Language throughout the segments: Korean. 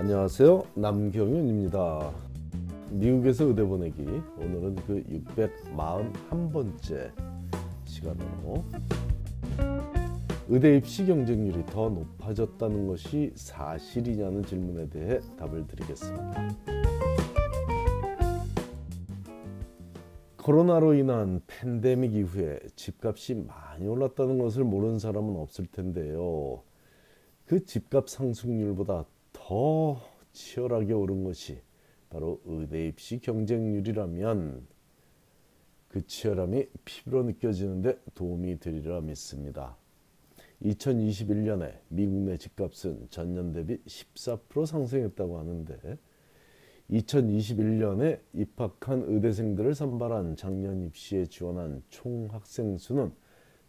안녕하세요. 남경윤입니다. 미국에서 의대 보내기 오늘은 그 641번째 시간으로 의대 입시 경쟁률이 더 높아졌다는 것이 사실이냐는 질문에 대해 답을 드리겠습니다. 코로나로 인한 팬데믹 이후에 집값이 많이 올랐다는 것을 모르는 사람은 없을 텐데요. 그 집값 상승률보다 더 치열하게 오른 것이 바로 의대 입시 경쟁률이라면 그 치열함이 피부로 느껴지는데 도움이 되리라 믿습니다. 2021년에 미국 내 집값은 전년 대비 14% 상승했다고 하는데 2021년에 입학한 의대생들을 선발한 작년 입시에 지원한 총 학생 수는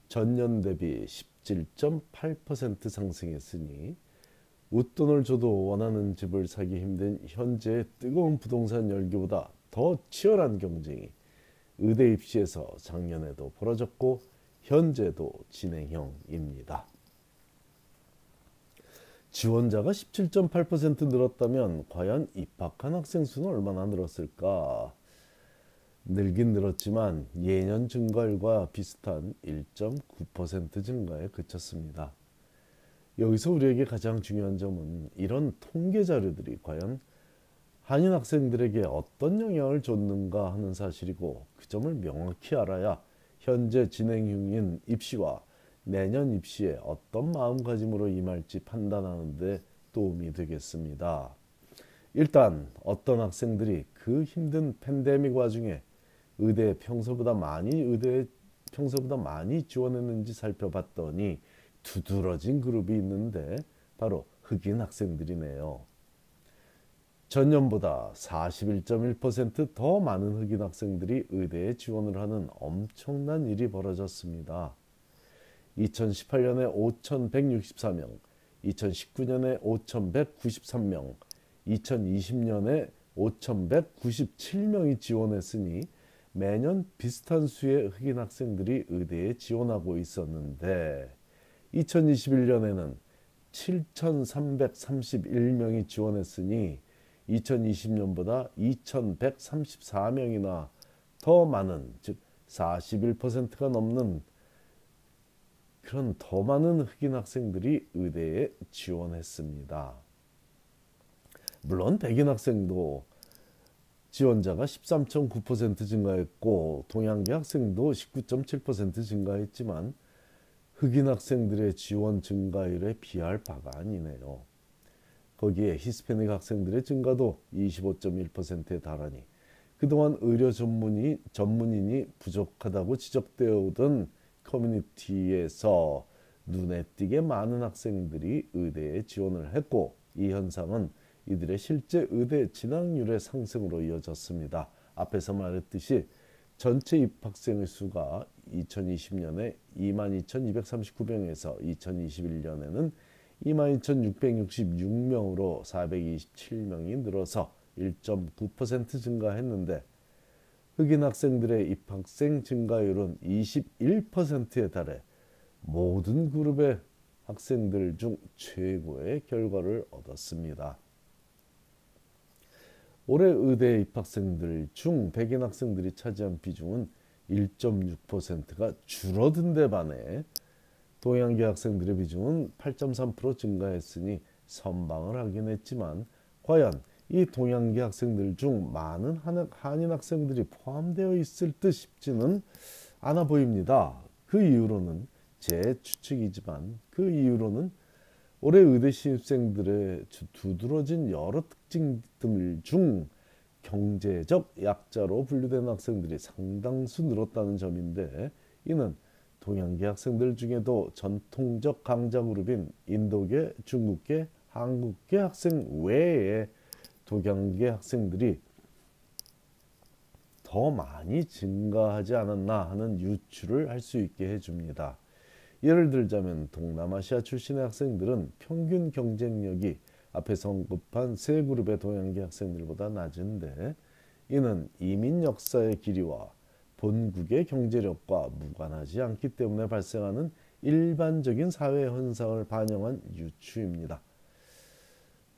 전년 대비 17.8% 상승했으니 웃돈을 줘도 원하는 집을 사기 힘든 현재의 뜨거운 부동산 열기보다 더 치열한 경쟁이 의대 입시에서 작년에도 벌어졌고 현재도 진행형입니다. 지원자가 17.8% 늘었다면 과연 입학한 학생 수는 얼마나 늘었을까? 늘긴 늘었지만 예년 증가율과 비슷한 1.9% 증가에 그쳤습니다. 여기서 우리에게 가장 중요한 점은 이런 통계 자료들이 과연 한인 학생들에게 어떤 영향을 줬는가 하는 사실이고 그 점을 명확히 알아야 현재 진행 중인 입시와 내년 입시에 어떤 마음가짐으로 임할지 판단하는 데 도움이 되겠습니다. 일단 어떤 학생들이 그 힘든 팬데믹 와중에 의대 평소보다 많이 의대 평소보다 많이 지원했는지 살펴봤더니 두드러진 그룹이 있는데 바로 흑인 학생들이네요. 전년보다 41.1%더 많은 흑인 학생들이 의대에 지원을 하는 엄청난 일이 벌어졌습니다. 2018년에 5,164명, 2019년에 5,193명, 2020년에 5,197명이 지원했으니 매년 비슷한 수의 흑인 학생들이 의대에 지원하고 있었는데 2021년에는 7,331명이 지원했으니 2020년보다 2,134명이나 더 많은 즉 41%가 넘는 그런 더 많은 흑인 학생들이 의대에 지원했습니다. 물론 백인 학생도 지원자가 13.9% 증가했고 동양계 학생도 19.7% 증가했지만 흑인 학생들의 지원 증가율에 비할 바가 아니네요. 거기에 히스패닉 학생들의 증가도 25.1%에 달하니 그동안 의료 전문의, 전문인이 부족하다고 지적되어 오던 커뮤니티에서 눈에 띄게 많은 학생들이 의대에 지원을 했고 이 현상은 이들의 실제 의대 진학률의 상승으로 이어졌습니다. 앞에서 말했듯이 전체 입학생의 수가 2020년에 22,239명에서 2021년에는 22,666명으로 427명이 늘어서 1.9% 증가했는데 흑인 학생들의 입학생 증가율은 21%에 달해 모든 그룹의 학생들 중 최고의 결과를 얻었습니다. 올해 의대 입학생들 중 백인 학생들이 차지한 비중은 1.6%가 줄어든 데 반해 동양계 학생들의 비중은 8.3% 증가했으니 선방을 하긴 했지만 과연 이 동양계 학생들 중 많은 한인 학생들이 포함되어 있을 듯 싶지는 않아 보입니다. 그 이유로는 제 추측이지만 그 이유로는 올해 의대 신입생들의 두드러진 여러 특징들 중 경제적 약자로 분류된 학생들이 상당수 늘었다는 점인데 이는 동양계 학생들 중에도 전통적 강자 그룹인 인도계, 중국계, 한국계 학생 외에 동양계 학생들이 더 많이 증가하지 않았나 하는 유추를 할 수 있게 해줍니다. 예를 들자면 동남아시아 출신의 학생들은 평균 경쟁력이 앞에서 언급한 세 그룹의 동양계 학생들보다 낮은데 이는 이민 역사의 길이와 본국의 경제력과 무관하지 않기 때문에 발생하는 일반적인 사회 현상을 반영한 유추입니다.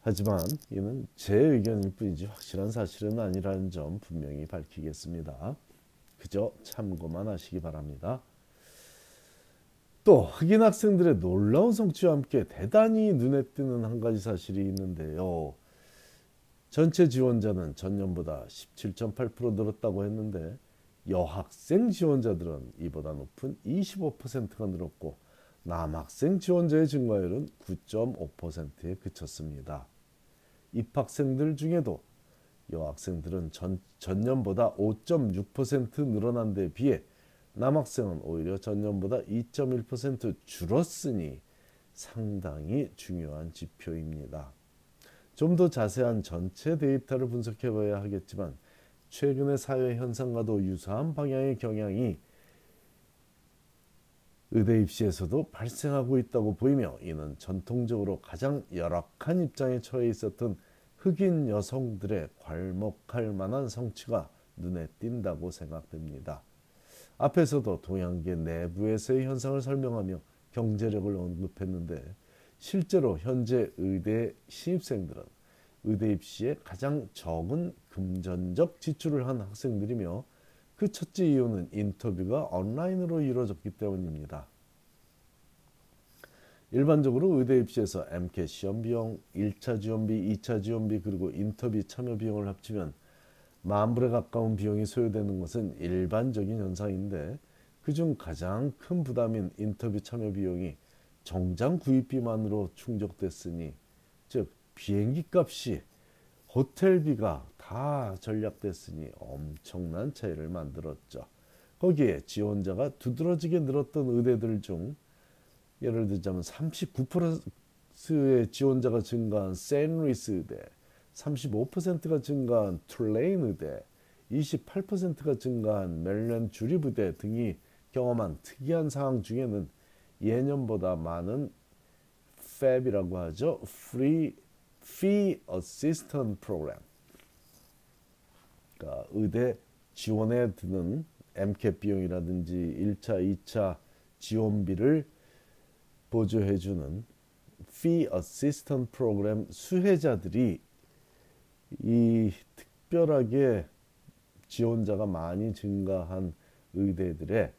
하지만 이는 제 의견일 뿐이지 확실한 사실은 아니라는 점 분명히 밝히겠습니다. 그저 참고만 하시기 바랍니다. 또 흑인 학생들의 놀라운 성취와 함께 대단히 눈에 띄는 한 가지 사실이 있는데요. 전체 지원자는 전년보다 17.8% 늘었다고 했는데 여학생 지원자들은 이보다 높은 25%가 늘었고 남학생 지원자의 증가율은 9.5%에 그쳤습니다. 입학생들 중에도 여학생들은 전, 전년보다 5.6% 늘어난 데 비해 남학생은 오히려 전년보다 2.1% 줄었으니 상당히 중요한 지표입니다. 좀 더 자세한 전체 데이터를 분석해 봐야 하겠지만 최근의 사회 현상과도 유사한 방향의 경향이 의대 입시에서도 발생하고 있다고 보이며 이는 전통적으로 가장 열악한 입장에 처해 있었던 흑인 여성들의 괄목할 만한 성취가 눈에 띈다고 생각됩니다. 앞에서도 동양계 내부에서의 현상을 설명하며 경제력을 언급했는데 실제로 현재 의대 신입생들은 의대 입시에 가장 적은 금전적 지출을 한 학생들이며 그 첫째 이유는 인터뷰가 온라인으로 이루어졌기 때문입니다. 일반적으로 의대 입시에서 MCAT 시험 비용, 1차 지원비, 2차 지원비 그리고 인터뷰 참여 비용을 합치면 만 불에 가까운 비용이 소요되는 것은 일반적인 현상인데 그중 가장 큰 부담인 인터뷰 참여 비용이 정장 구입비만으로 충족됐으니 즉 비행기 값이 호텔비가 다 절약됐으니 엄청난 차이를 만들었죠. 거기에 지원자가 두드러지게 늘었던 의대들 중 예를 들자면 39%의 지원자가 증가한 샌루이스 의대, 35%가 증가한 툴레인 의대, 28%가 증가한 메릴랜드 주립 의대 등이 경험한 특이한 상황 중에는 예년보다 많은 FAB이라고 하죠. Free Fee Assistant Program. 그러니까 의대 지원에 드는 MCAT 비용이라든지 1차, 2차 지원비를 보조해주는 Fee Assistant Program 수혜자들이 이 특별하게 지원자가 많이 증가한 의대들의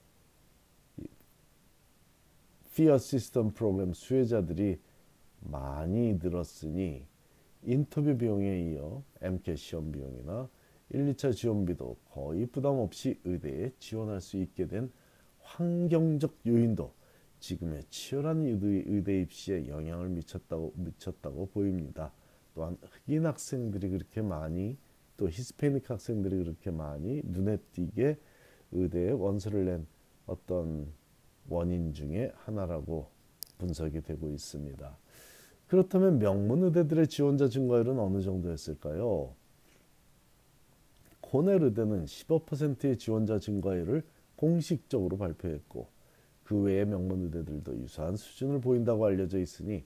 Fee Assistant Program 수혜자들이 많이 늘었으니 인터뷰 비용에 이어 MCAT 시험 비용이나 1, 2차 지원비도 거의 부담 없이 의대에 지원할 수 있게 된 환경적 요인도 지금의 치열한 의대 입시에 영향을 미쳤다고 미쳤다고 보입니다. 또한 흑인 학생들이 그렇게 많이 또 히스패닉 학생들이 그렇게 많이 눈에 띄게 의대에 원서를 낸 어떤 원인 중에 하나라고 분석이 되고 있습니다. 그렇다면 명문 의대들의 지원자 증가율은 어느 정도였을까요? 코넬 의대는 15%의 지원자 증가율을 공식적으로 발표했고 그 외의 명문 의대들도 유사한 수준을 보인다고 알려져 있으니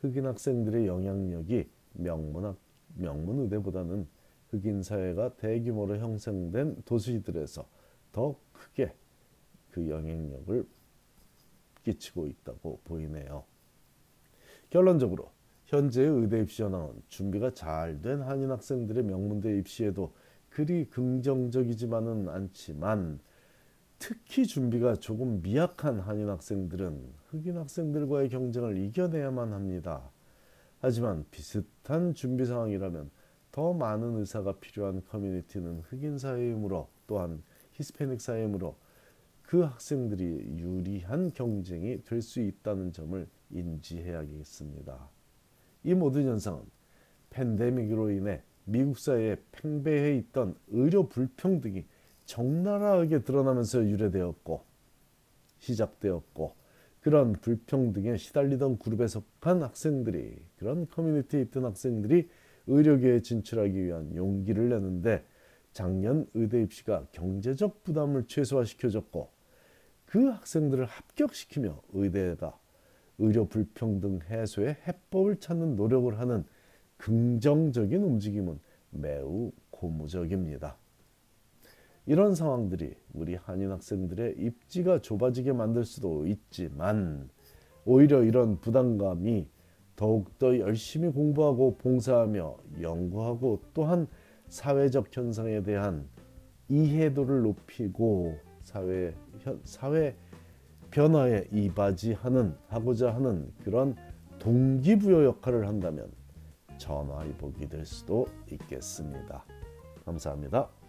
흑인 학생들의 영향력이 명문, 학, 명문 의대보다는 흑인 사회가 대규모로 형성된 도시들에서 더 크게 그 영향력을 끼치고 있다고 보이네요. 결론적으로 현재 의대 입시 현황은 준비가 잘 된 한인 학생들의 명문대 입시에도 그리 긍정적이지만은 않지만 특히 준비가 조금 미약한 한인 학생들은 흑인 학생들과의 경쟁을 이겨내야만 합니다. 하지만 비슷한 준비 상황이라면 더 많은 의사가 필요한 커뮤니티는 흑인 사회이므로 또한 히스패닉 사회이므로 그 학생들이 유리한 경쟁이 될 수 있다는 점을 인지해야겠습니다. 이 모든 현상은 팬데믹으로 인해 미국 사회에 팽배해 있던 의료 불평등이 적나라하게 드러나면서 유래되었고 시작되었고 그런 불평등에 시달리던 그룹에 속한 학생들이 그런 커뮤니티에 있던 학생들이 의료계에 진출하기 위한 용기를 내는데 작년 의대 입시가 경제적 부담을 최소화시켜줬고 그 학생들을 합격시키며 의대가 의료 불평등 해소의 해법을 찾는 노력을 하는 긍정적인 움직임은 매우 고무적입니다. 이런 상황들이 우리 한인 학생들의 입지가 좁아지게 만들 수도 있지만 오히려 이런 부담감이 더 더욱더 열심히 공부하고 봉사하며 연구하고 또한 사회적 현상에 대한 이해도를 높이고 사회 현, 사회 변화에 이바지하는 하고자 하는 그런 동기부여 역할을 한다면 전화위복이 될 수도 있겠습니다. 감사합니다.